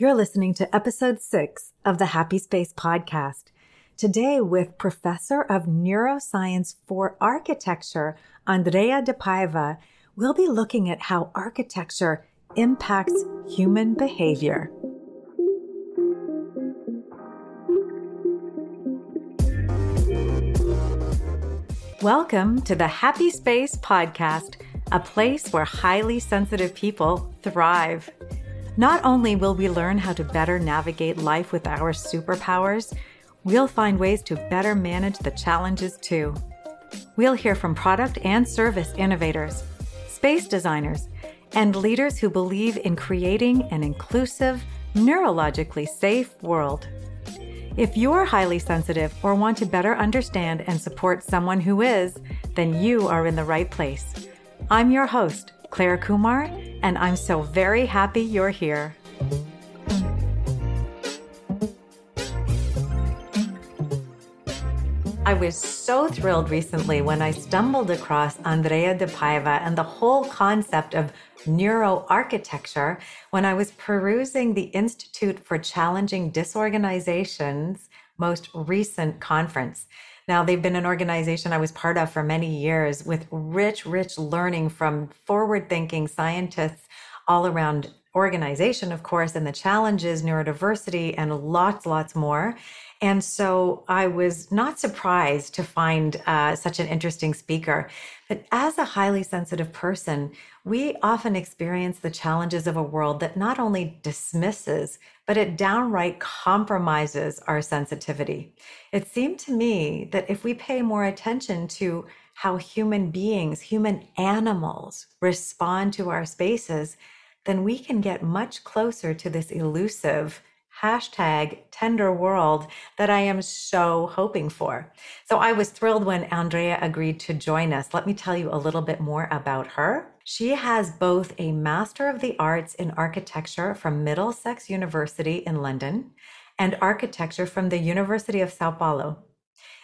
You're listening to episode six of the Happy Space podcast. Today, with Professor of Neuroscience for Architecture, Andrea De Paiva, we'll be looking at how architecture impacts human behavior. Welcome to the Happy Space podcast, a place where highly sensitive people thrive. Not only will we learn how to better navigate life with our superpowers, we'll find ways to better manage the challenges too. We'll hear from product and service innovators, space designers, and leaders who believe in creating an inclusive, neurologically safe world. If you're highly sensitive or want to better understand and support someone who is, then you are in the right place. I'm your host, Claire Kumar, and I'm so very happy you're here. I was so thrilled recently when I stumbled across Andrea De Paiva and the whole concept of neuroarchitecture when I was perusing the Institute for Challenging Disorganization's most recent conference. Now, they've been an organization I was part of for many years with rich, rich learning from forward thinking scientists all around organization, of course, and the challenges, neurodiversity, and lots, lots more. And so I was not surprised to find uh, such an interesting speaker. But as a highly sensitive person, we often experience the challenges of a world that not only dismisses, but it downright compromises our sensitivity. It seemed to me that if we pay more attention to how human beings, human animals respond to our spaces, then we can get much closer to this elusive hashtag tender world that I am so hoping for. So I was thrilled when Andrea agreed to join us. Let me tell you a little bit more about her. She has both a Master of the Arts in Architecture from Middlesex University in London and Architecture from the University of Sao Paulo.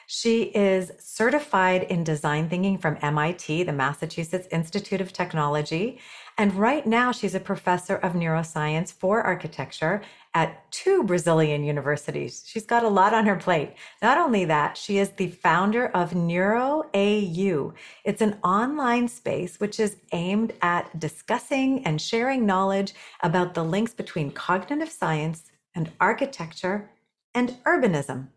She is certified in design thinking from MIT, the Massachusetts Institute of Technology. And right now, she's a professor of neuroscience for architecture at two Brazilian universities. She's got a lot on her plate. Not only that, she is the founder of Neuro AU. It's an online space which is aimed at discussing and sharing knowledge about the links between cognitive science and architecture and urbanism.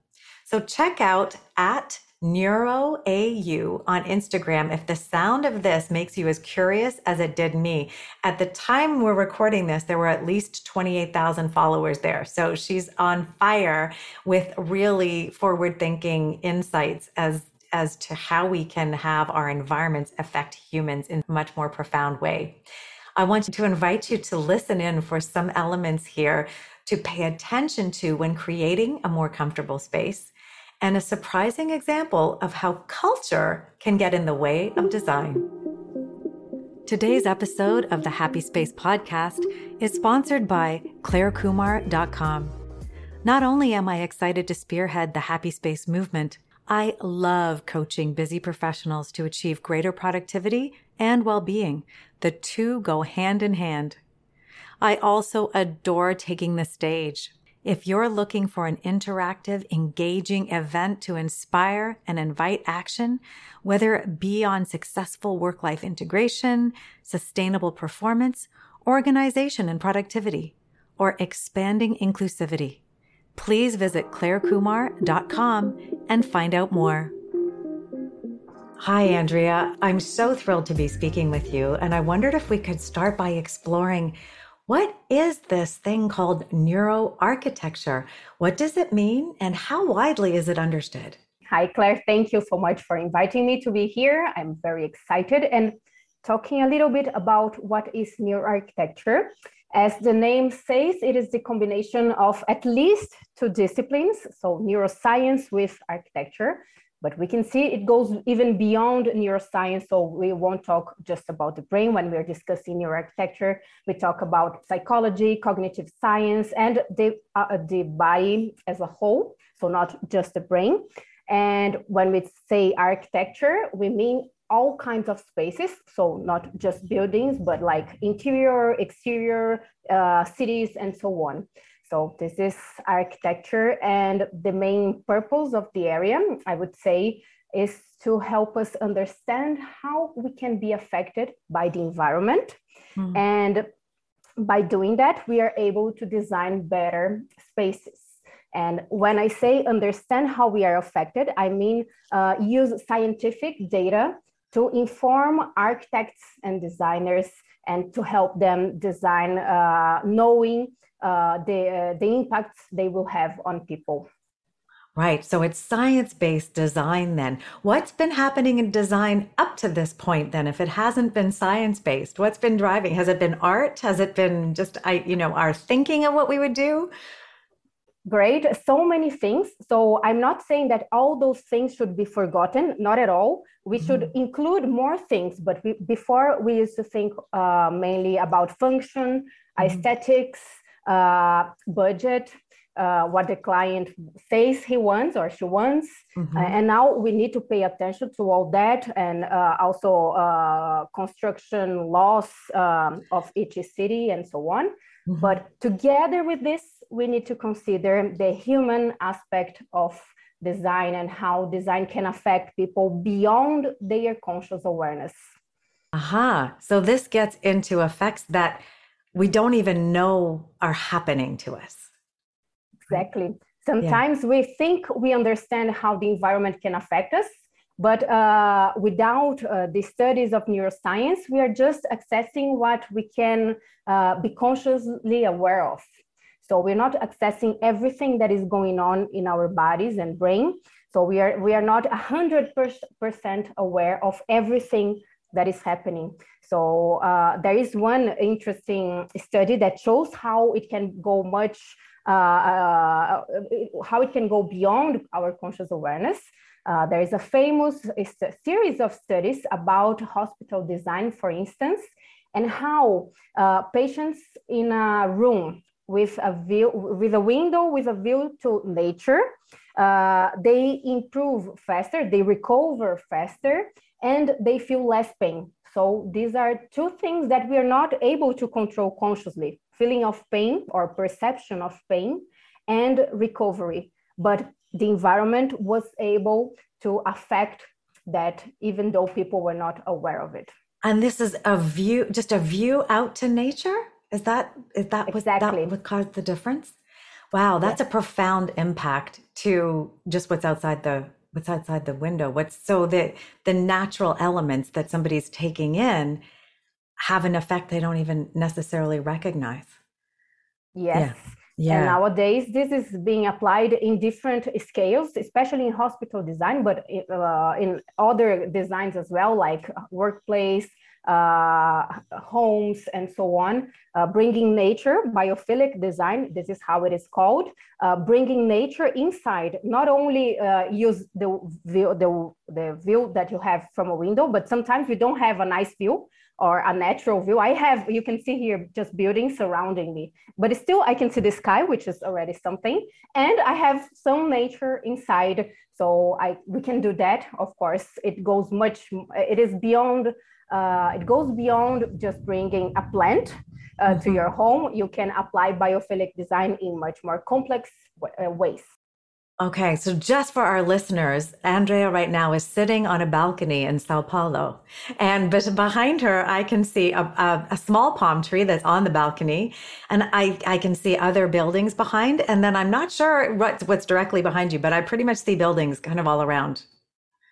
So check out at NeuroAU on Instagram if the sound of this makes you as curious as it did me. At the time we're recording this, there were at least 28,000 followers there. So she's on fire with really forward thinking insights as as to how we can have our environments affect humans in a much more profound way. I want to invite you to listen in for some elements here to pay attention to when creating a more comfortable space and a surprising example of how culture can get in the way of design. Today's episode of the Happy Space podcast is sponsored by ClaireKumar.com. Not only am I excited to spearhead the Happy Space movement, I love coaching busy professionals to achieve greater productivity and well being. The two go hand in hand. I also adore taking the stage if you're looking for an interactive, engaging event to inspire and invite action, whether it be on successful work life integration, sustainable performance, organization and productivity, or expanding inclusivity, please visit clairekumar.com and find out more. Hi, Andrea. I'm so thrilled to be speaking with you, and I wondered if we could start by exploring what is this thing called neuroarchitecture? What does it mean and how widely is it understood? Hi, Claire. Thank you so much for inviting me to be here. I'm very excited and talking a little bit about what is neuroarchitecture. As the name says, it is the combination of at least two disciplines, so neuroscience with architecture. But we can see it goes even beyond neuroscience. So we won't talk just about the brain when we're discussing neuroarchitecture. We talk about psychology, cognitive science, and the, uh, the body as a whole. So not just the brain. And when we say architecture, we mean all kinds of spaces. So not just buildings, but like interior, exterior, uh, cities, and so on. So this is architecture, and the main purpose of the area, I would say, is to help us understand how we can be affected by the environment. Mm. And by doing that, we are able to design better spaces. And when I say understand how we are affected, I mean uh, use scientific data to inform architects and designers and to help them design uh, knowing the, uh, the impacts they will have on people. Right. So it's science based design then. What's been happening in design up to this point then? If it hasn't been science based, what's been driving? Has it been art? Has it been just, I, you know, our thinking of what we would do? Great. So many things. So I'm not saying that all those things should be forgotten. Not at all. We mm-hmm. should include more things. But we, before we used to think uh, mainly about function, mm-hmm. aesthetics, uh, budget, uh, what the client says he wants or she wants. Mm-hmm. Uh, and now we need to pay attention to all that and uh, also uh, construction laws um, of each city and so on. Mm-hmm. But together with this, we need to consider the human aspect of design and how design can affect people beyond their conscious awareness. Aha. So this gets into effects that we don't even know are happening to us. Exactly. Sometimes yeah. we think we understand how the environment can affect us, but uh, without uh, the studies of neuroscience, we are just accessing what we can uh, be consciously aware of. So we're not accessing everything that is going on in our bodies and brain. So we are we are not hundred percent aware of everything that is happening. So uh, there is one interesting study that shows how it can go much uh, uh, how it can go beyond our conscious awareness. Uh, there is a famous a series of studies about hospital design, for instance, and how uh, patients in a room with a view, with a window with a view to nature, uh, they improve faster, they recover faster, and they feel less pain. So these are two things that we are not able to control consciously feeling of pain or perception of pain and recovery. But the environment was able to affect that even though people were not aware of it. And this is a view, just a view out to nature? Is that is that exactly. what that what caused the difference? Wow, that's yes. a profound impact to just what's outside the what's outside the window. What's so that the natural elements that somebody's taking in have an effect they don't even necessarily recognize. Yes. Yeah. Yeah. And nowadays, this is being applied in different scales, especially in hospital design, but uh, in other designs as well, like workplace, uh, homes, and so on. Uh, bringing nature, biophilic design, this is how it is called. Uh, bringing nature inside, not only uh, use the view, the, the view that you have from a window, but sometimes you don't have a nice view or a natural view. I have, you can see here just buildings surrounding me, but still I can see the sky, which is already something. And I have some nature inside. So I, we can do that. Of course, it goes much, it is beyond, uh, it goes beyond just bringing a plant uh, mm-hmm. to your home. You can apply biophilic design in much more complex uh, ways. Okay, so just for our listeners, Andrea right now is sitting on a balcony in Sao Paulo. And but behind her, I can see a, a, a, small palm tree that's on the balcony. And I, I can see other buildings behind. And then I'm not sure what's, what's directly behind you, but I pretty much see buildings kind of all around.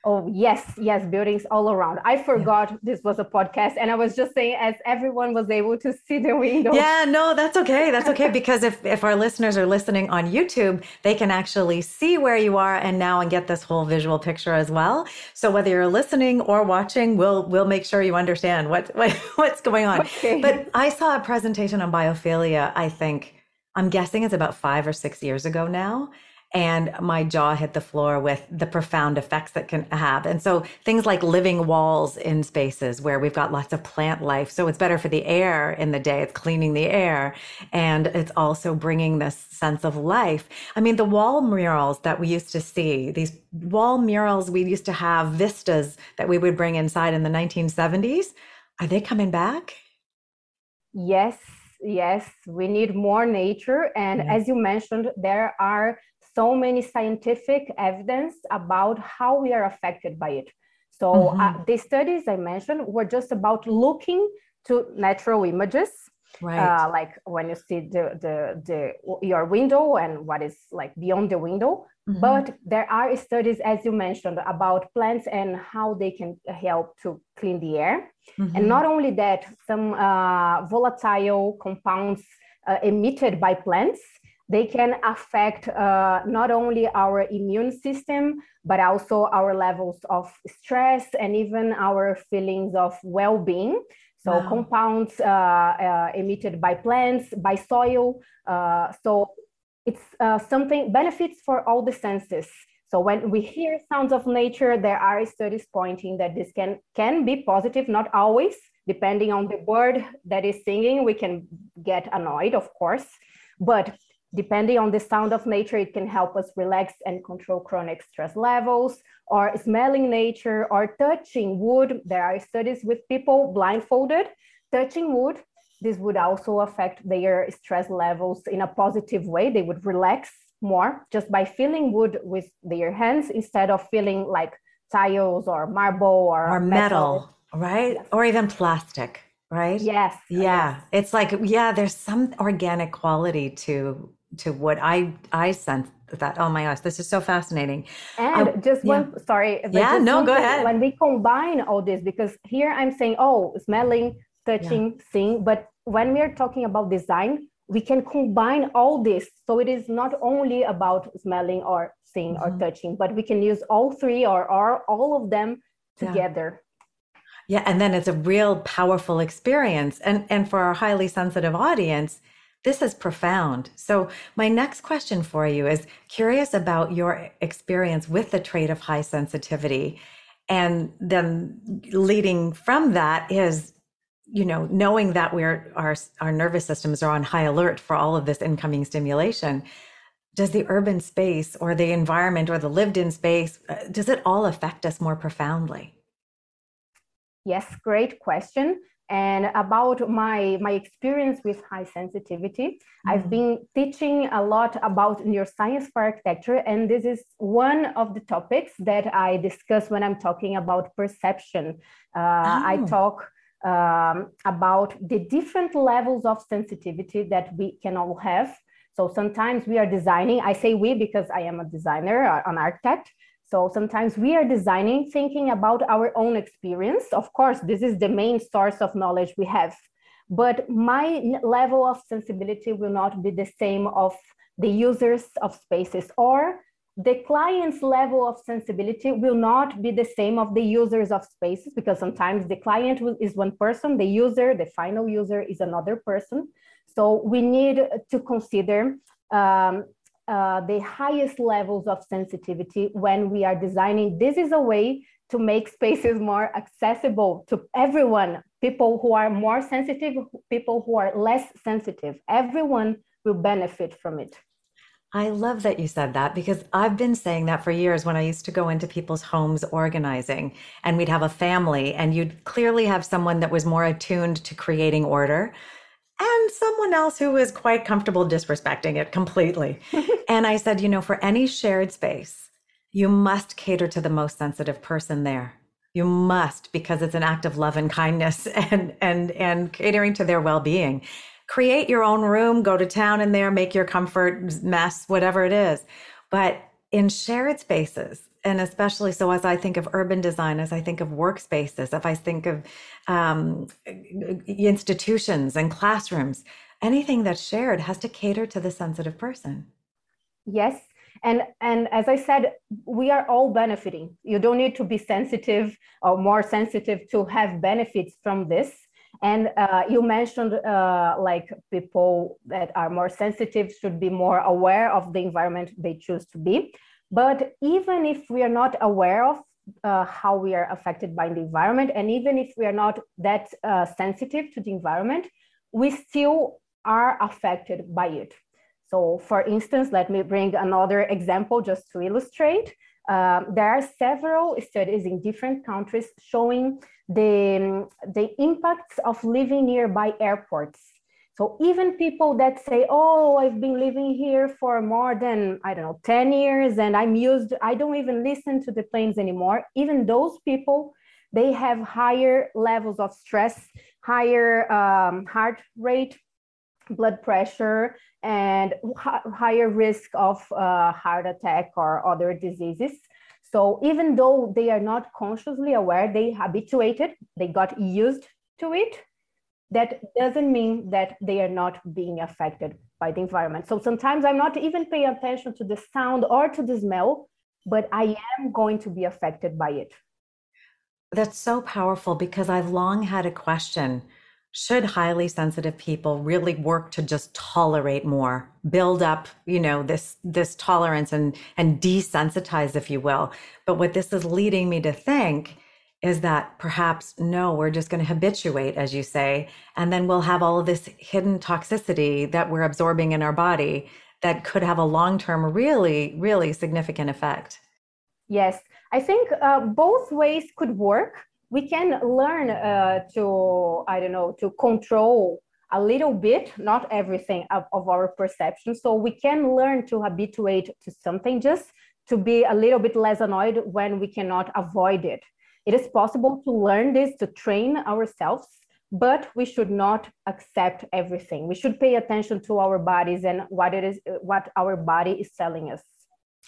Oh, yes, yes, buildings all around. I forgot yeah. this was a podcast and I was just saying as everyone was able to see the window. Yeah, no, that's okay. That's okay because if if our listeners are listening on YouTube, they can actually see where you are and now and get this whole visual picture as well. So whether you're listening or watching, we'll we'll make sure you understand what, what what's going on. Okay. But I saw a presentation on biophilia, I think I'm guessing it's about 5 or 6 years ago now and my jaw hit the floor with the profound effects that can have. And so things like living walls in spaces where we've got lots of plant life. So it's better for the air in the day. It's cleaning the air and it's also bringing this sense of life. I mean, the wall murals that we used to see, these wall murals we used to have vistas that we would bring inside in the 1970s. Are they coming back? Yes, yes, we need more nature. And yeah. as you mentioned, there are so many scientific evidence about how we are affected by it. So mm-hmm. uh, the studies I mentioned were just about looking to natural images, right? Uh, like when you see the, the the your window and what is like beyond the window. Mm-hmm. But there are studies, as you mentioned, about plants and how they can help to clean the air. Mm-hmm. And not only that, some uh, volatile compounds uh, emitted by plants they can affect uh, not only our immune system, but also our levels of stress and even our feelings of well being. So, wow. compounds uh, uh, emitted by plants, by soil. Uh, so, it's uh, something benefits for all the senses. So, when we hear sounds of nature, there are studies pointing that this can, can be positive, not always. Depending on the bird that is singing, we can get annoyed, of course. But Depending on the sound of nature, it can help us relax and control chronic stress levels, or smelling nature, or touching wood. There are studies with people blindfolded touching wood. This would also affect their stress levels in a positive way. They would relax more just by feeling wood with their hands instead of feeling like tiles or marble or, or metal, metal right? Yes. Or even plastic right? Yes. Yeah. Yes. It's like, yeah, there's some organic quality to to what I I sense that oh my gosh this is so fascinating and I, just one yeah. sorry yeah no go ahead when we combine all this because here i'm saying oh smelling touching yeah. seeing but when we're talking about design we can combine all this so it is not only about smelling or seeing mm-hmm. or touching but we can use all three or, or all of them together yeah. yeah and then it's a real powerful experience and and for our highly sensitive audience this is profound. So, my next question for you is curious about your experience with the trait of high sensitivity. And then leading from that is, you know, knowing that we're our our nervous systems are on high alert for all of this incoming stimulation. Does the urban space or the environment or the lived in space, uh, does it all affect us more profoundly? Yes, great question and about my my experience with high sensitivity mm-hmm. i've been teaching a lot about neuroscience for architecture and this is one of the topics that i discuss when i'm talking about perception uh, oh. i talk um, about the different levels of sensitivity that we can all have so sometimes we are designing i say we because i am a designer an architect so sometimes we are designing thinking about our own experience. Of course, this is the main source of knowledge we have. But my level of sensibility will not be the same of the users of spaces or the client's level of sensibility will not be the same of the users of spaces because sometimes the client is one person, the user, the final user is another person. So we need to consider um, uh, the highest levels of sensitivity when we are designing. This is a way to make spaces more accessible to everyone people who are more sensitive, people who are less sensitive. Everyone will benefit from it. I love that you said that because I've been saying that for years when I used to go into people's homes organizing and we'd have a family and you'd clearly have someone that was more attuned to creating order and someone else who was quite comfortable disrespecting it completely. and I said, you know, for any shared space, you must cater to the most sensitive person there. You must because it's an act of love and kindness and and and catering to their well-being. Create your own room, go to town in there, make your comfort mess, whatever it is. But in shared spaces, and especially so as I think of urban design, as I think of workspaces, if I think of um, institutions and classrooms, anything that's shared has to cater to the sensitive person. Yes. And, and as I said, we are all benefiting. You don't need to be sensitive or more sensitive to have benefits from this. And uh, you mentioned uh, like people that are more sensitive should be more aware of the environment they choose to be. But even if we are not aware of uh, how we are affected by the environment, and even if we are not that uh, sensitive to the environment, we still are affected by it. So, for instance, let me bring another example just to illustrate. Um, there are several studies in different countries showing the, the impacts of living nearby airports. So even people that say, oh, I've been living here for more than, I don't know, 10 years and I'm used, I don't even listen to the planes anymore. Even those people, they have higher levels of stress, higher um, heart rate, blood pressure, and higher risk of uh, heart attack or other diseases. So even though they are not consciously aware, they habituated, they got used to it. That doesn't mean that they are not being affected by the environment. So sometimes I'm not even paying attention to the sound or to the smell, but I am going to be affected by it. That's so powerful because I've long had a question should highly sensitive people really work to just tolerate more build up you know this this tolerance and and desensitize if you will but what this is leading me to think is that perhaps no we're just going to habituate as you say and then we'll have all of this hidden toxicity that we're absorbing in our body that could have a long term really really significant effect. Yes. I think uh, both ways could work. We can learn uh, to i don't know to control a little bit not everything of, of, our perception. So we can learn to habituate to something just to be a little bit less annoyed when we cannot avoid it it is possible to learn this to train ourselves but we should not accept everything we should pay attention to our bodies and what it is what our body is telling us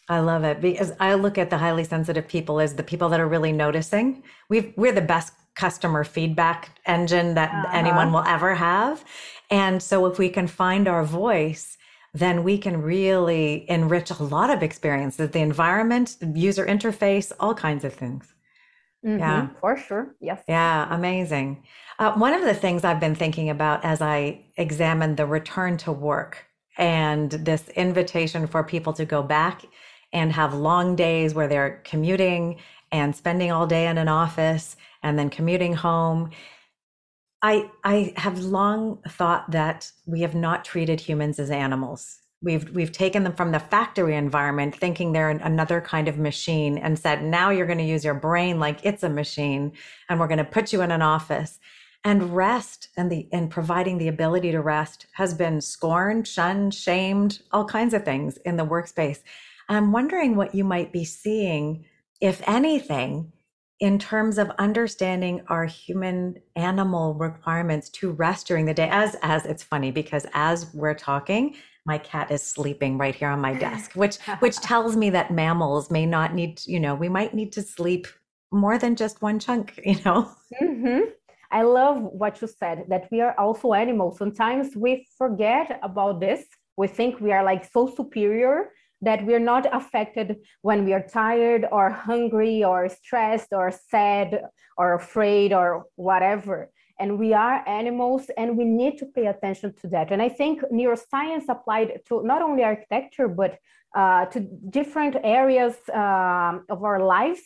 I love it because I look at the highly sensitive people as the people that are really noticing. we we're the best customer feedback engine that uh-huh. anyone will ever have. And so if we can find our voice, then we can really enrich a lot of experiences, the environment, user interface, all kinds of things. Mm-hmm, yeah, for sure. Yes. Yeah, amazing. Uh, one of the things I've been thinking about as I examine the return to work and this invitation for people to go back and have long days where they're commuting and spending all day in an office and then commuting home. I I have long thought that we have not treated humans as animals. We've we've taken them from the factory environment thinking they're another kind of machine and said now you're going to use your brain like it's a machine and we're going to put you in an office. And rest and the and providing the ability to rest has been scorned, shunned, shamed, all kinds of things in the workspace. I'm wondering what you might be seeing, if anything, in terms of understanding our human animal requirements to rest during the day. As as it's funny because as we're talking, my cat is sleeping right here on my desk, which which tells me that mammals may not need, you know, we might need to sleep more than just one chunk, you know. Mm-hmm. I love what you said that we are also animals. Sometimes we forget about this. We think we are like so superior that we're not affected when we are tired or hungry or stressed or sad or afraid or whatever. And we are animals and we need to pay attention to that. And I think neuroscience applied to not only architecture, but uh, to different areas um, of our lives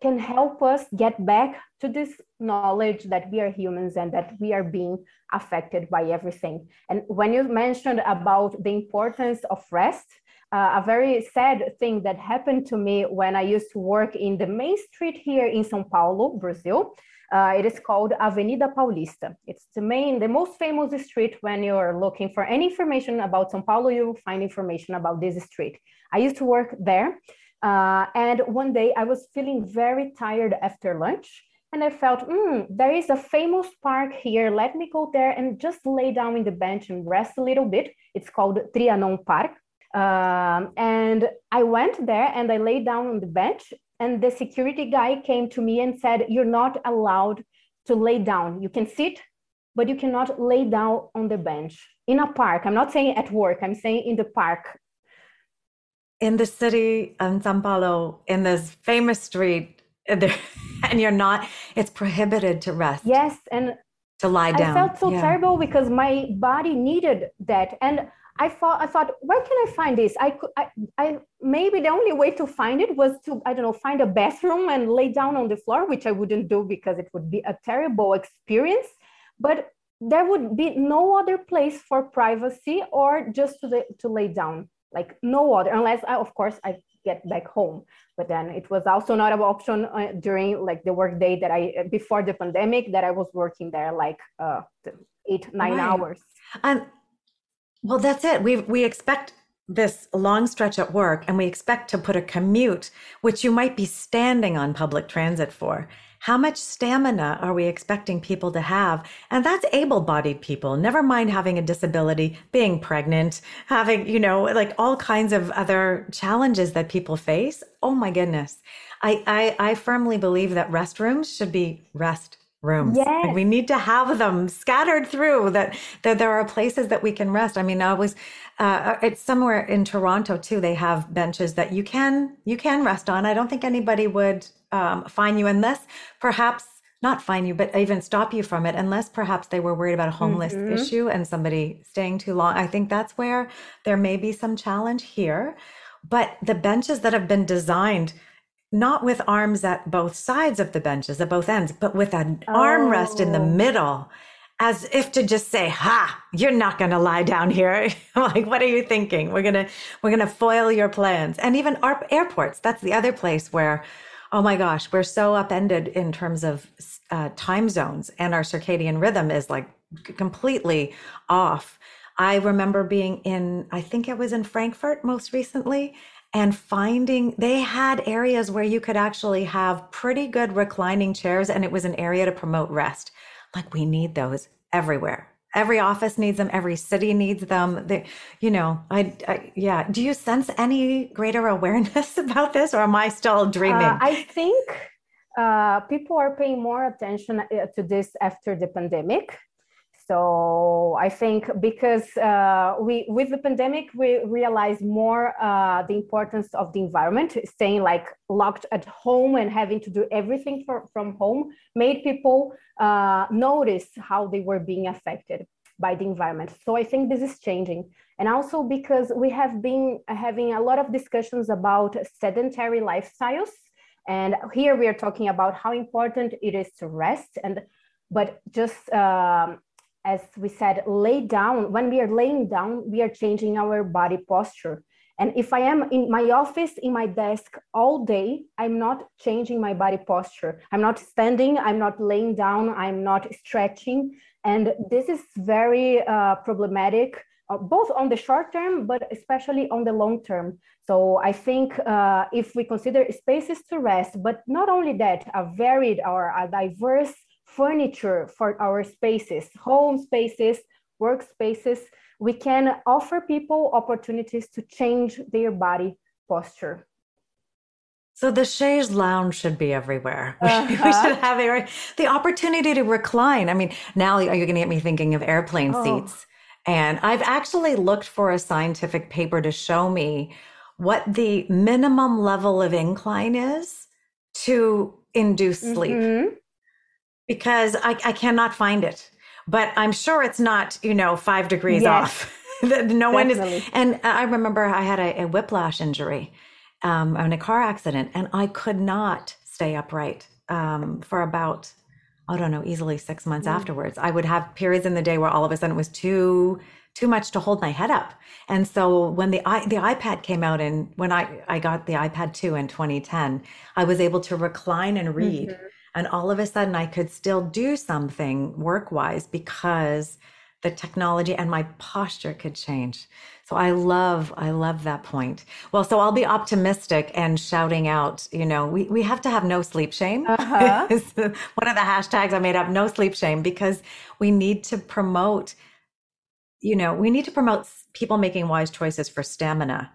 can help us get back to this knowledge that we are humans and that we are being affected by everything. And when you mentioned about the importance of rest, uh, a very sad thing that happened to me when I used to work in the main street here in São Paulo, Brazil. Uh, it is called Avenida Paulista. It's the main, the most famous street when you're looking for any information about São Paulo, you will find information about this street. I used to work there. Uh, and one day I was feeling very tired after lunch. And I felt, hmm, there is a famous park here. Let me go there and just lay down in the bench and rest a little bit. It's called Trianon Park. Um, and I went there and I lay down on the bench, and the security guy came to me and said, You're not allowed to lay down. You can sit, but you cannot lay down on the bench in a park. I'm not saying at work, I'm saying in the park. In the city in Sao Paulo, in this famous street, and you're not, it's prohibited to rest. Yes. And to lie down. I felt so yeah. terrible because my body needed that. And I thought, I thought, where can I find this? I could, I, I, maybe the only way to find it was to, I don't know, find a bathroom and lay down on the floor, which I wouldn't do because it would be a terrible experience. But there would be no other place for privacy or just to, to lay down, like no other, unless I, of course, I get back home. But then it was also not an option uh, during like the work day that I, before the pandemic, that I was working there like uh, eight, nine right. hours. And well, that's it. We we expect this long stretch at work and we expect to put a commute, which you might be standing on public transit for. How much stamina are we expecting people to have? And that's able bodied people, never mind having a disability, being pregnant, having, you know, like all kinds of other challenges that people face. Oh my goodness. I, I, I firmly believe that restrooms should be rest rooms. Yes. Like we need to have them scattered through that, that there are places that we can rest. I mean, I was, uh, it's somewhere in Toronto too. They have benches that you can, you can rest on. I don't think anybody would, um, fine you unless perhaps not fine you, but even stop you from it, unless perhaps they were worried about a homeless mm-hmm. issue and somebody staying too long. I think that's where there may be some challenge here. But the benches that have been designed not with arms at both sides of the benches, at both ends, but with an oh. armrest in the oh. middle, as if to just say, "Ha, you're not going to lie down here." like, what are you thinking? We're gonna we're gonna foil your plans. And even our airports. That's the other place where, oh my gosh, we're so upended in terms of uh, time zones, and our circadian rhythm is like completely off. I remember being in, I think it was in Frankfurt most recently, and finding they had areas where you could actually have pretty good reclining chairs and it was an area to promote rest. Like we need those everywhere. Every office needs them. Every city needs them. They, you know I, I, yeah. Do you sense any greater awareness about this or am i still dreaming? Uh, i think uh, people are paying more attention uh, to this after the pandemic so I think because uh, we, with the pandemic, we realized more uh, the importance of the environment. Staying like locked at home and having to do everything for, from home made people uh, notice how they were being affected by the environment. So I think this is changing. And also because we have been having a lot of discussions about sedentary lifestyles. And here we are talking about how important it is to rest and but just um, as we said, lay down. When we are laying down, we are changing our body posture. And if I am in my office, in my desk all day, I'm not changing my body posture. I'm not standing, I'm not laying down, I'm not stretching. And this is very uh, problematic, uh, both on the short term, but especially on the long term. So I think uh, if we consider spaces to rest, but not only that, a varied or a diverse furniture for our spaces, home spaces, workspaces, we can offer people opportunities to change their body posture. So the chaise lounge should be everywhere. Uh-huh. We should have a, the opportunity to recline. I mean, now you're going to get me thinking of airplane oh. seats. And I've actually looked for a scientific paper to show me what the minimum level of incline is to induce sleep. Mm-hmm because I, I cannot find it. But I'm sure it's not, you know, five degrees yes. off. no one is. And I remember I had a, a whiplash injury um, in a car accident, and I could not stay upright um, for about, I don't know, easily six months mm. afterwards. I would have periods in the day where all of a sudden it was too too much to hold my head up. And so when the the iPad came out and when I I got the iPad 2 in 2010, I was able to recline and read. Mm-hmm and all of a sudden, I could still do something work wise because the technology and my posture could change. So I love, I love that point. Well, so I'll be optimistic and shouting out, you know, we, we have to have no sleep shame. Uh-huh. One of the hashtags I made up, no sleep shame, because we need to promote, you know, we need to promote people making wise choices for stamina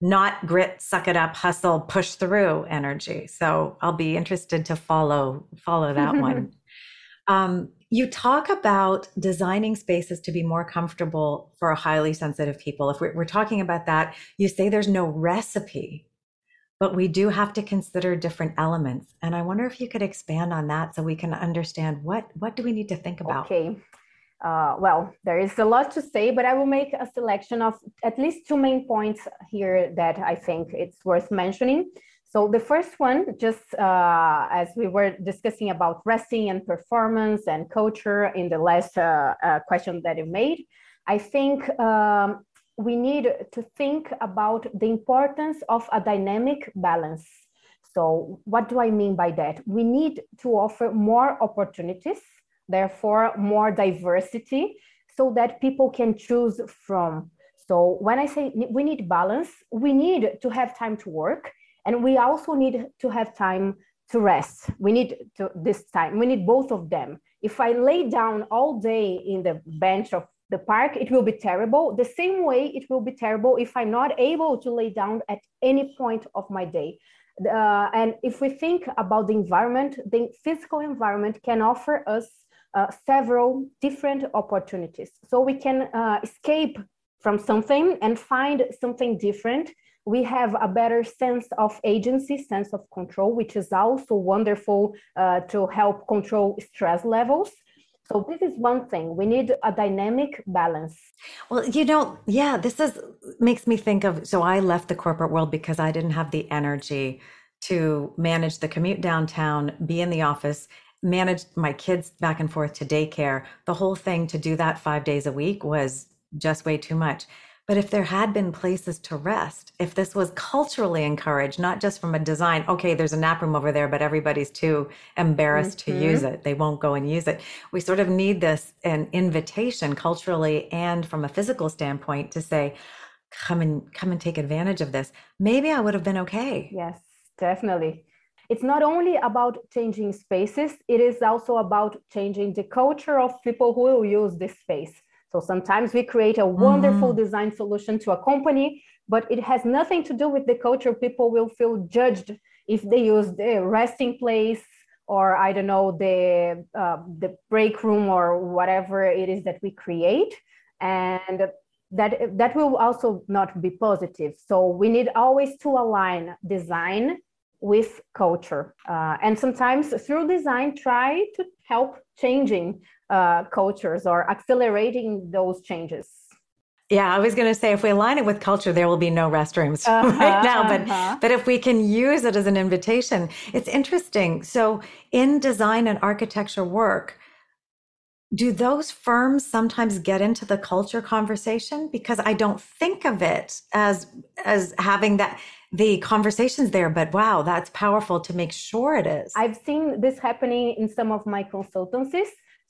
not grit, suck it up, hustle, push through energy. So I'll be interested to follow follow that one. Um, you talk about designing spaces to be more comfortable for highly sensitive people. If we're, we're talking about that, you say there's no recipe but we do have to consider different elements. And I wonder if you could expand on that so we can understand what what do we need to think about. Okay. Uh, well, there is a lot to say, but I will make a selection of at least two main points here that I think it's worth mentioning. So the first one, just uh, as we were discussing about resting and performance and culture in the last uh, uh question that you made, I think um, we need to think about the importance of a dynamic balance. So, what do I mean by that? We need to offer more opportunities, therefore, more diversity, so that people can choose from. So, when I say we need balance, we need to have time to work, and we also need to have time to rest. We need to this time. We need both of them. If I lay down all day in the bench of the park, it will be terrible. The same way it will be terrible if I'm not able to lay down at any point of my day. Uh, and if we think about the environment, the physical environment can offer us several different opportunities. So we can uh, escape from something and find something different. We have a better sense of agency, sense of control, which is also wonderful uh, to help control stress levels. So this is one thing. We need a dynamic balance. Well, you know, yeah, this is makes me think of so I left the corporate world because I didn't have the energy to manage the commute downtown, be in the office, manage my kids back and forth to daycare. The whole thing to do that 5 days a week was just way too much. But if there had been places to rest, if this was culturally encouraged, not just from a design, okay, there's a nap room over there, but everybody's too embarrassed mm-hmm. to use it. They won't go and use it. We sort of need this an invitation culturally and from a physical standpoint to say, come and come and take advantage of this. Maybe I would have been okay. Yes, definitely. It's not only about changing spaces, it is also about changing the culture of people who will use this space so sometimes we create a wonderful mm-hmm. design solution to a company, but it has nothing to do with the culture. People will feel judged if they use the resting place or I don't know the uh, the break room or whatever it is that we create, and that that will also not be positive. So we need always to align design with culture, uh, and sometimes through design try to help changing uh, cultures or accelerating those changes. Yeah, I was going to say if we align it with culture, there will be no restrooms uh-huh, right now. But uh-huh. but if we can use it as an invitation, it's interesting. So in design and architecture work, do those firms sometimes get into the culture conversation? Because I don't think of it as as having that the conversations there, but wow, that's powerful to make sure it is. I've seen this happening in some of my consultancies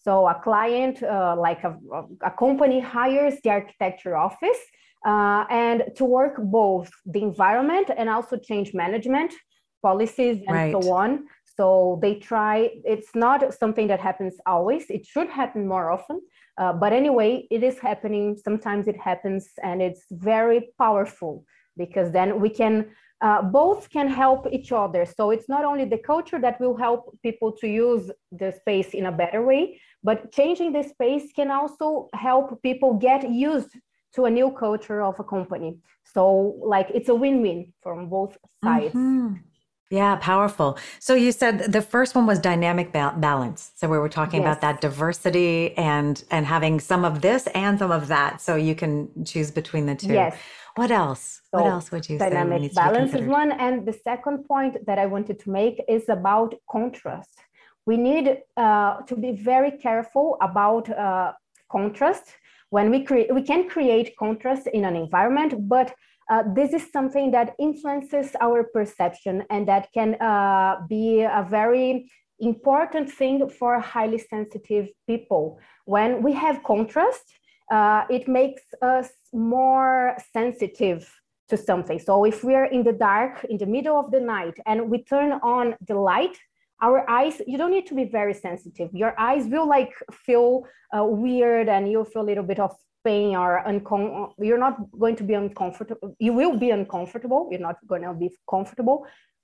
so a client, uh, like a, a, company, hires the architecture office uh, and to work both the environment and also change management policies and right. so on. So they try. It's not something that happens always. It should happen more often. Uh, but anyway, it is happening. Sometimes it happens, and it's very powerful because then we can uh, both can help each other. So it's not only the culture that will help people to use the space in a better way, but changing the space can also help people get used to a new culture of a company. So, like, it's a win win from both sides. Mm-hmm. Yeah, powerful. So you said the first one was dynamic ba- balance. So we were talking yes. about that diversity and and having some of this and some of that, so you can choose between the two. Yes. What else? So what else would you dynamic say? Dynamic balance is one, and the second point that I wanted to make is about contrast we need uh, to be very careful about uh, contrast when we create we can create contrast in an environment but uh, this is something that influences our perception and that can uh, be a very important thing for highly sensitive people. When we have contrast uh, it makes us more sensitive to something. So if we're in the dark in the middle of the night and we turn on the light our eyes you don't need to be very sensitive. Your eyes will like feel uh, weird and you'll feel a little bit of pain or uncom- you're not going to be uncomfortable you will be uncomfortable you're not going to be comfortable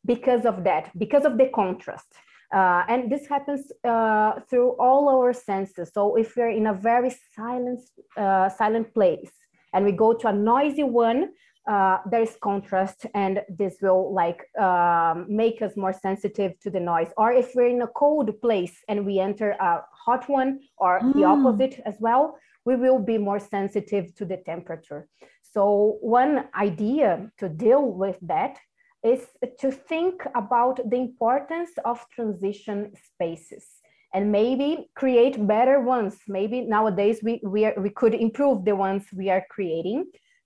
because of that because of the contrast. Uh, and this happens uh, through all our senses. So if we're in a very silent uh, silent place and we go to a noisy one uh, there is contrast and this will like um, make us more sensitive to the noise. Or if we're in a cold place and we enter a hot one or mm. the opposite as well we will be more sensitive to the temperature so one idea to deal with that is to think about the importance of transition spaces and maybe create better ones maybe nowadays we we, are, we could improve the ones we are creating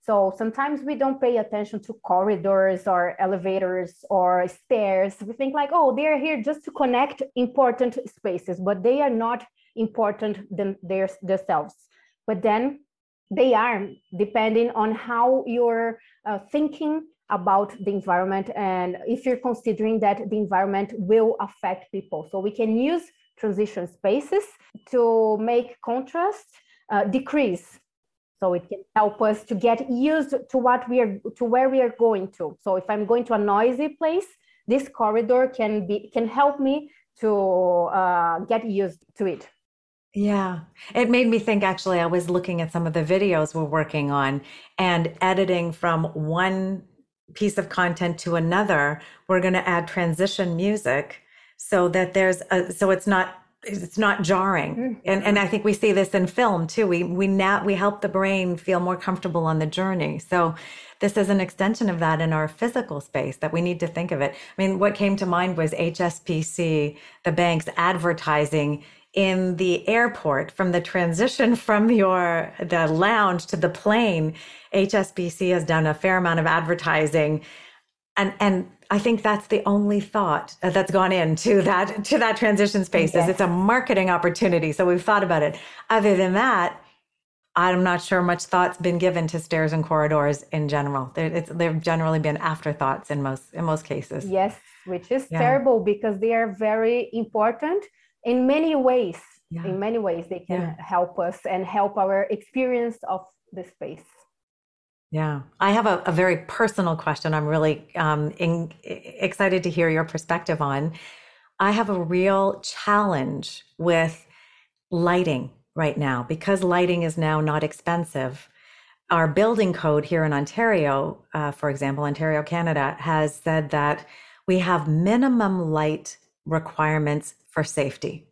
so sometimes we don't pay attention to corridors or elevators or stairs. We think like, oh, they're here just to connect important spaces, but they are not important than their, themselves. But then they are, depending on how you're uh, thinking about the environment and if you're considering that the environment will affect people. So we can use transition spaces to make contrast uh, decrease. So it can help us to get used to what we are to where we are going to. So if i'm going to a noisy place this corridor can be can help me to uh, get used to it yeah, it made me think actually. I was looking at some of the videos we're working on and editing from one piece of content to another. We're going to add transition music so that there's a, so it's not it's not jarring mm-hmm. and and i think we see this in film too we we now we help the brain feel more comfortable on the journey so this is an extension of that in our physical space that we need to think of it i mean what came to mind was hsbc the bank's advertising in the airport from the transition from your the lounge to the plane hsbc has done a fair amount of advertising and and I think that's the only thought that's gone into that to that transition space is it's a marketing opportunity. So we've thought about it. Other than that, I'm not sure much thought's been given to stairs and corridors in general. They've generally been afterthoughts in most in most cases. Yes, which is yeah. terrible because they are very important in many ways. Yeah. In many ways, they can yeah. help us and help our experience of the space. Yeah, I have a, a very personal question. I'm really um, in, excited to hear your perspective on. I have a real challenge with lighting right now because lighting is now not expensive. Our building code here in Ontario, uh, for example, Ontario, Canada, has said that we have minimum light requirements for safety,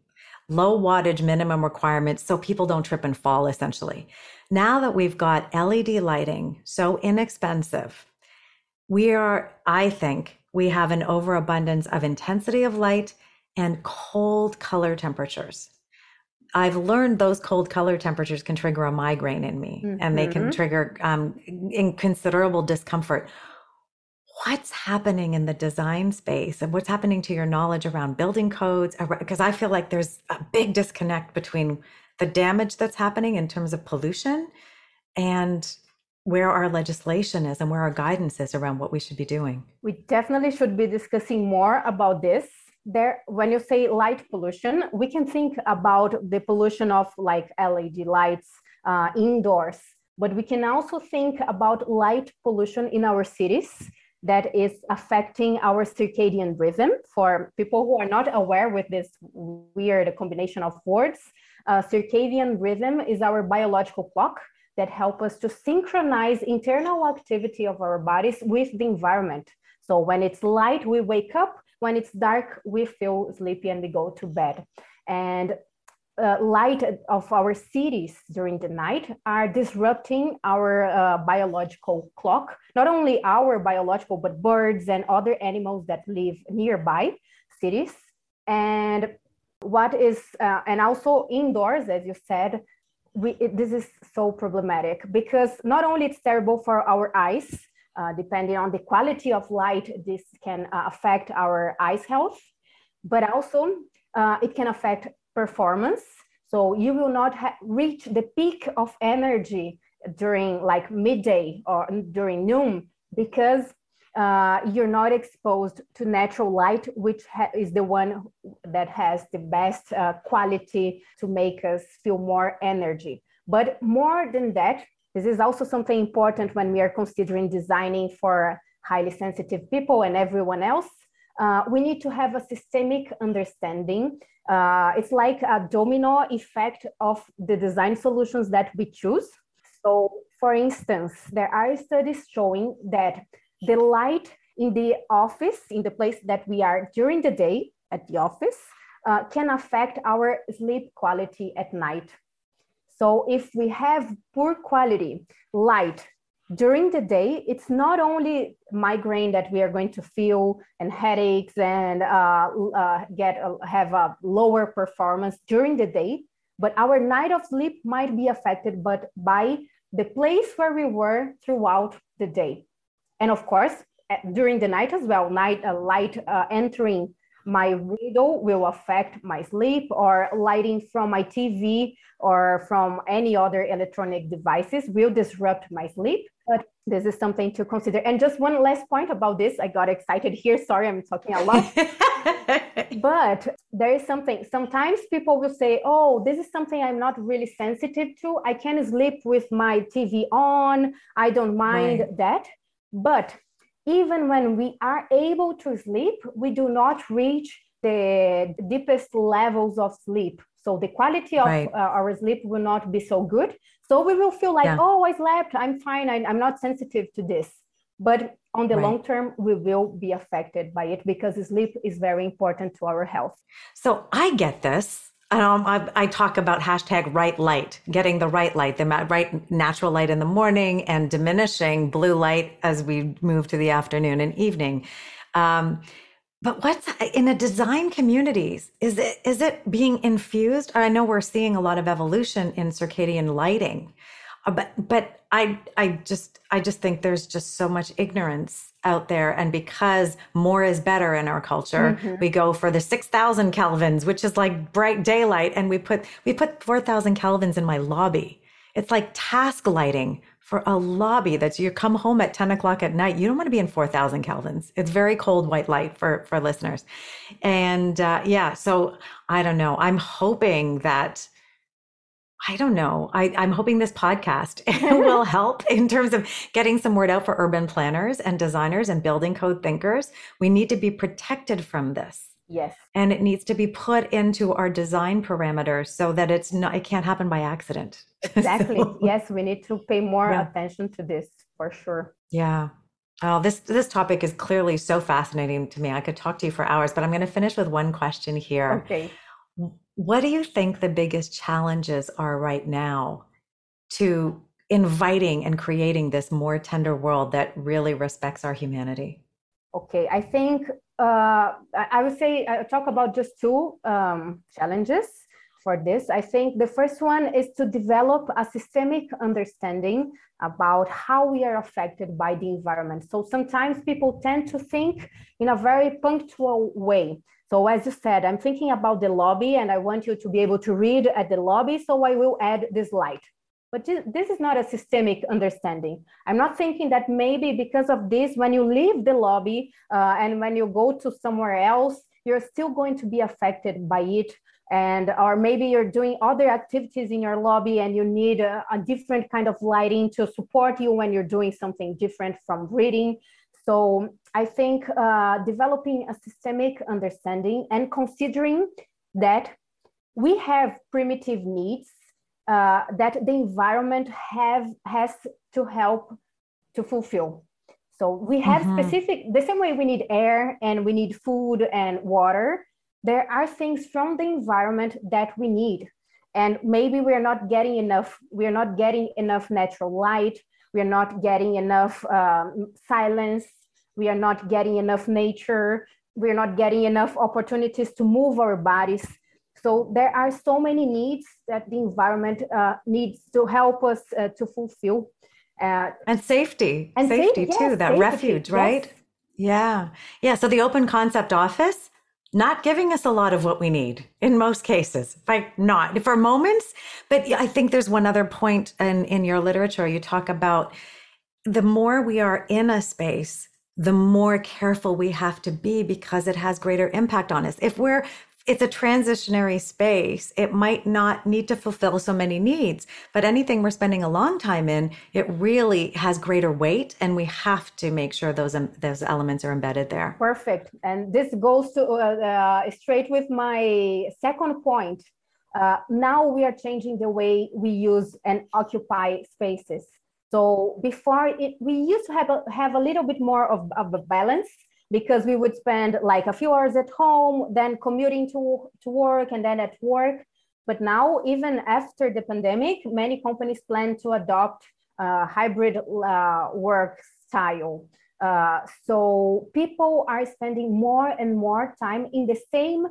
low wattage minimum requirements so people don't trip and fall, essentially. Now that we've got LED lighting so inexpensive, we are, I think, we have an overabundance of intensity of light and cold color temperatures. I've learned those cold color temperatures can trigger a migraine in me mm-hmm. and they can mm-hmm. trigger um, considerable discomfort. What's happening in the design space and what's happening to your knowledge around building codes? Because I feel like there's a big disconnect between the damage that's happening in terms of pollution and where our legislation is and where our guidance is around what we should be doing. We definitely should be discussing more about this. There, when you say light pollution, we can think about the pollution of like LED lights uh, indoors, but we can also think about light pollution in our cities that is affecting our circadian rhythm. For people who are not aware with this weird combination of words, uh, circadian rhythm is our biological clock that help us to synchronize internal activity of our bodies with the environment. So when it's light, we wake up. When it's dark, we feel sleepy and we go to bed. And uh, light of our cities during the night are disrupting our uh, biological clock, not only our biological, but birds and other animals that live nearby cities. And what is uh, and also indoors as you said we it, this is so problematic because not only it's terrible for our eyes uh, depending on the quality of light this can uh, affect our eyes health but also uh, it can affect performance so you will not reach the peak of energy during like midday or during noon because uh, you're not exposed to natural light, which is the one that has the best uh, quality to make us feel more energy. But more than that, this is also something important when we are considering designing for highly sensitive people and everyone else. Uh, we need to have a systemic understanding. Uh, it's like a domino effect of the design solutions that we choose. So for instance, there are studies showing that the light in the office, in the place that we are during the day at the office, uh, can affect our sleep quality at night. So if we have poor quality light during the day, it's not only migraine that we are going to feel and headaches and uh, uh, get have a lower performance during the day, but our night of sleep might be affected, but by the place where we were throughout the day, and of course during the night as well. Night uh, light uh, entering my window will affect my sleep or lighting from my TV or from any other electronic devices will disrupt my sleep. But this is something to consider. And just one last point about this. I got excited here. Sorry, I'm talking a lot. but there is something, sometimes people will say, oh, this is something I'm not really sensitive to. I can sleep with my TV on. I don't mind right. that. But even when we are able to sleep, we do not reach the deepest levels of sleep. So the quality of right. uh, our sleep will not be so good. So we will feel like, yeah. oh, I slept, I'm fine, I, am not sensitive to this. But on the right. long term, we will be affected by it because sleep is very important to our health. So I get this um, I, I, talk about hashtag right light, getting the right light, the right natural light in the morning and diminishing blue light as we move to the afternoon and evening. Um, but what's in a design communities? Is it is it being infused? I know we're seeing a lot of evolution in circadian lighting, uh, but but I I just I just think there's just so much ignorance out there. And because more is better in our culture, mm-hmm. we go for the 6000 Kelvins, which is like bright daylight. And we put, we put 4000 Kelvins in my lobby. It's like task lighting for a lobby that's you come home at 10 o'clock at night. You don't want to be in 4000 Kelvins. It's very cold white light for, for listeners. And uh, yeah, so I don't know. I'm hoping that I don't know. I, am hoping this podcast will help in terms of getting some word out for urban planners and designers and building code thinkers. We need to be protected from this. Yes. And it needs to be put into our design parameters so that it's not it can't happen by accident. Exactly. so, yes, we need to pay more yeah. attention to this for sure. Yeah. Oh, this this topic is clearly so fascinating to me. I could talk to you for hours, but I'm going to finish with one question here. Okay. What do you think the biggest challenges are right now to inviting and creating this more tender world that really respects our humanity? Okay, I think uh, I would say I talk about just two um, challenges for this. I think the first one is to develop a systemic understanding about how we are affected by the environment. So sometimes people tend to think in a very punctual way. So as you said, I'm thinking about the lobby and I want you to be able to read at the lobby. So I will add this light. But this is not a systemic understanding. I'm not thinking that maybe because of this, when you leave the lobby uh, and when you go to somewhere else, you're still going to be affected by it. And or maybe you're doing other activities in your lobby and you need a, a different kind of lighting to support you when you're doing something different from reading. So I think uh, developing a systemic understanding and considering that we have primitive needs uh, that the environment have has to help to fulfill. So we have mm-hmm. specific the same way we need air and we need food and water. There are things from the environment that we need, and maybe we are not getting enough. We are not getting enough natural light. We are not getting enough um, silence we are not getting enough nature we're not getting enough opportunities to move our bodies so there are so many needs that the environment uh, needs to help us uh, to fulfill uh, and safety. And safety, too yes, that safety, refuge right? Yes. yeah. Yeah so the open concept office not giving us a lot of what we need in most cases like not for moments but i think there's one other point in in your literature. You talk about the more we are in a space the more careful we have to be because it has greater impact on us. If we're it's a transitionary space. It might not need to fulfill so many needs, but anything we're spending a long time in, it really has greater weight, and we have to make sure those um, those elements are embedded there. Perfect, and this goes to uh, uh, straight with my second point. Uh, now we are changing the way we use and occupy spaces. So before it, we used to have a, have a little bit more of, of a balance because we would spend like a few hours at home, then commuting to, to work and then at work. But now, even after the pandemic, many companies plan to adopt a hybrid uh, work style. Uh, so people are spending more and more time in the same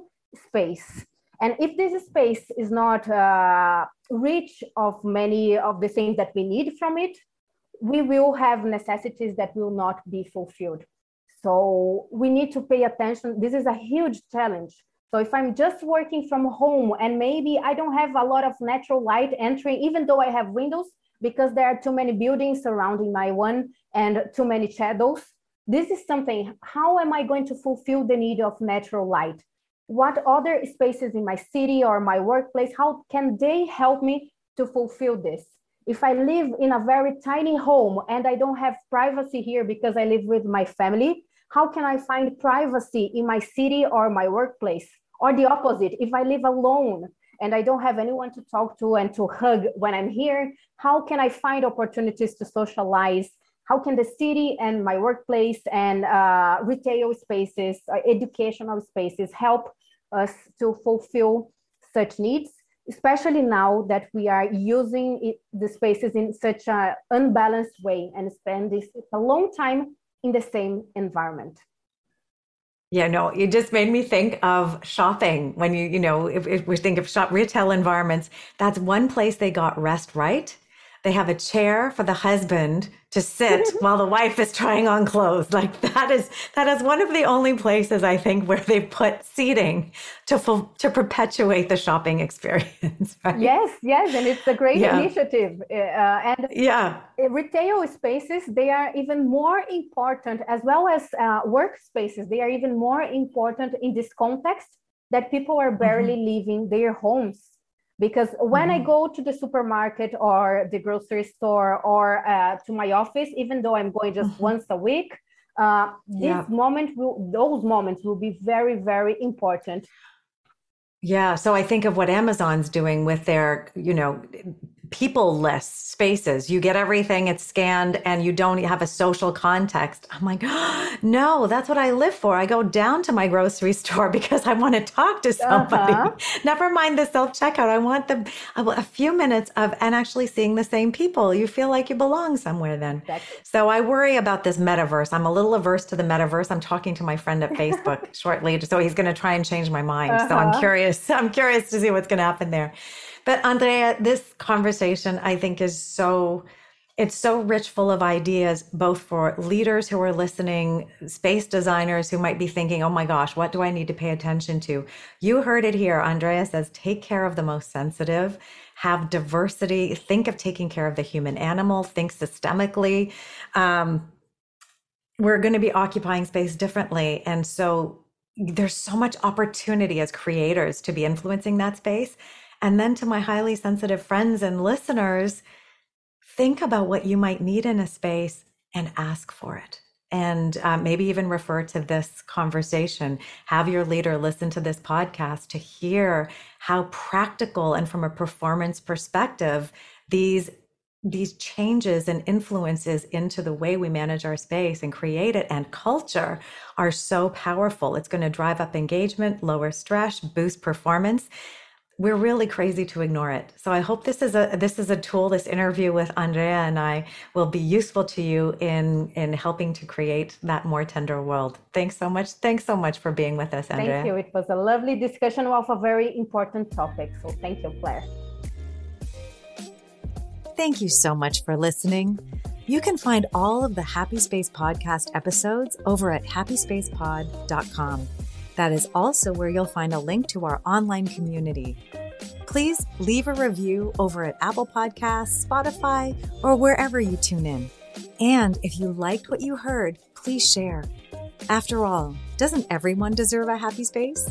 space. And if this space is not uh, rich of many of the things that we need from it, we will have necessities that will not be fulfilled. So we need to pay attention. This is a huge challenge. So if I'm just working from home and maybe I don't have a lot of natural light entering, even though I have windows, because there are too many buildings surrounding my one and too many shadows, this is something, how am I going to fulfill the need of natural light? What other spaces in my city or my workplace, how can they help me to fulfill this? If I live in a very tiny home and I don't have privacy here because I live with my family, how can I find privacy in my city or my workplace? Or the opposite, if I live alone and I don't have anyone to talk to and to hug when I'm here, how can I find opportunities to socialize? How can the city and my workplace and uh, retail spaces, uh, educational spaces help us to fulfill such needs? Especially now that we are using it, the spaces in such an unbalanced way and spend this a long time in the same environment. Yeah, no, you just made me think of shopping when you, you know, if, if we think of shop retail environments, that's one place they got rest right. They have a chair for the husband to sit while the wife is trying on clothes. Like that is that is one of the only places I think where they put seating to to perpetuate the shopping experience. Right? Yes, yes, and it's a great yeah. initiative. Uh, and yeah, retail spaces they are even more important as well as uh, workspaces. They are even more important in this context that people are barely mm-hmm. leaving their homes because when mm-hmm. i go to the supermarket or the grocery store or uh, to my office even though i'm going just mm-hmm. once a week uh, this yeah. moment will those moments will be very very important yeah so i think of what amazon's doing with their you know people less spaces. You get everything, it's scanned, and you don't have a social context. I'm like, oh, no, that's what I live for. I go down to my grocery store because I want to talk to somebody. Uh-huh. Never mind the self checkout. I want the a few minutes of and actually seeing the same people. You feel like you belong somewhere then. Exactly. So I worry about this metaverse. I'm a little averse to the metaverse. I'm talking to my friend at Facebook shortly, so he's going to try and change my mind. Uh-huh. So I'm uh-huh. curious. I'm curious to see what's going to happen there. But Andrea, this conversation I think is so it's so rich full of ideas both for leaders who are listening space designers who might be thinking oh my gosh what do i need to pay attention to? You heard it here. Andrea says take care of the most sensitive. Have diversity. Think of taking care of the human animal. Think systemically. Um, we're going to be occupying space differently. And so there's so much opportunity as creators to be influencing that space and then to my highly sensitive friends and listeners, think about what you might need in a space and ask for it. And uh, maybe even refer to this conversation. Have your leader listen to this podcast to hear how practical and from a performance perspective these these changes and influences into the way we manage our space and create it and culture are so powerful. It's going to drive up engagement, lower stress, boost performance we're really crazy to ignore it. So I hope this is a this is a tool. This interview with Andrea and I will be useful to you in in helping to create that more tender world. Thanks so much. Thanks so much for being with us, Andrea. Thank you. It was a lovely discussion of a very important topic. So thank you, Claire. Thank you so much for listening. You can find all of the Happy Space podcast episodes over at happyspacepod.com. That is also where you'll find a link to our online community. Please leave a review over at Apple Podcasts, Spotify, or wherever you tune in. And if you liked what you heard, please share. After all, doesn't everyone deserve a happy space?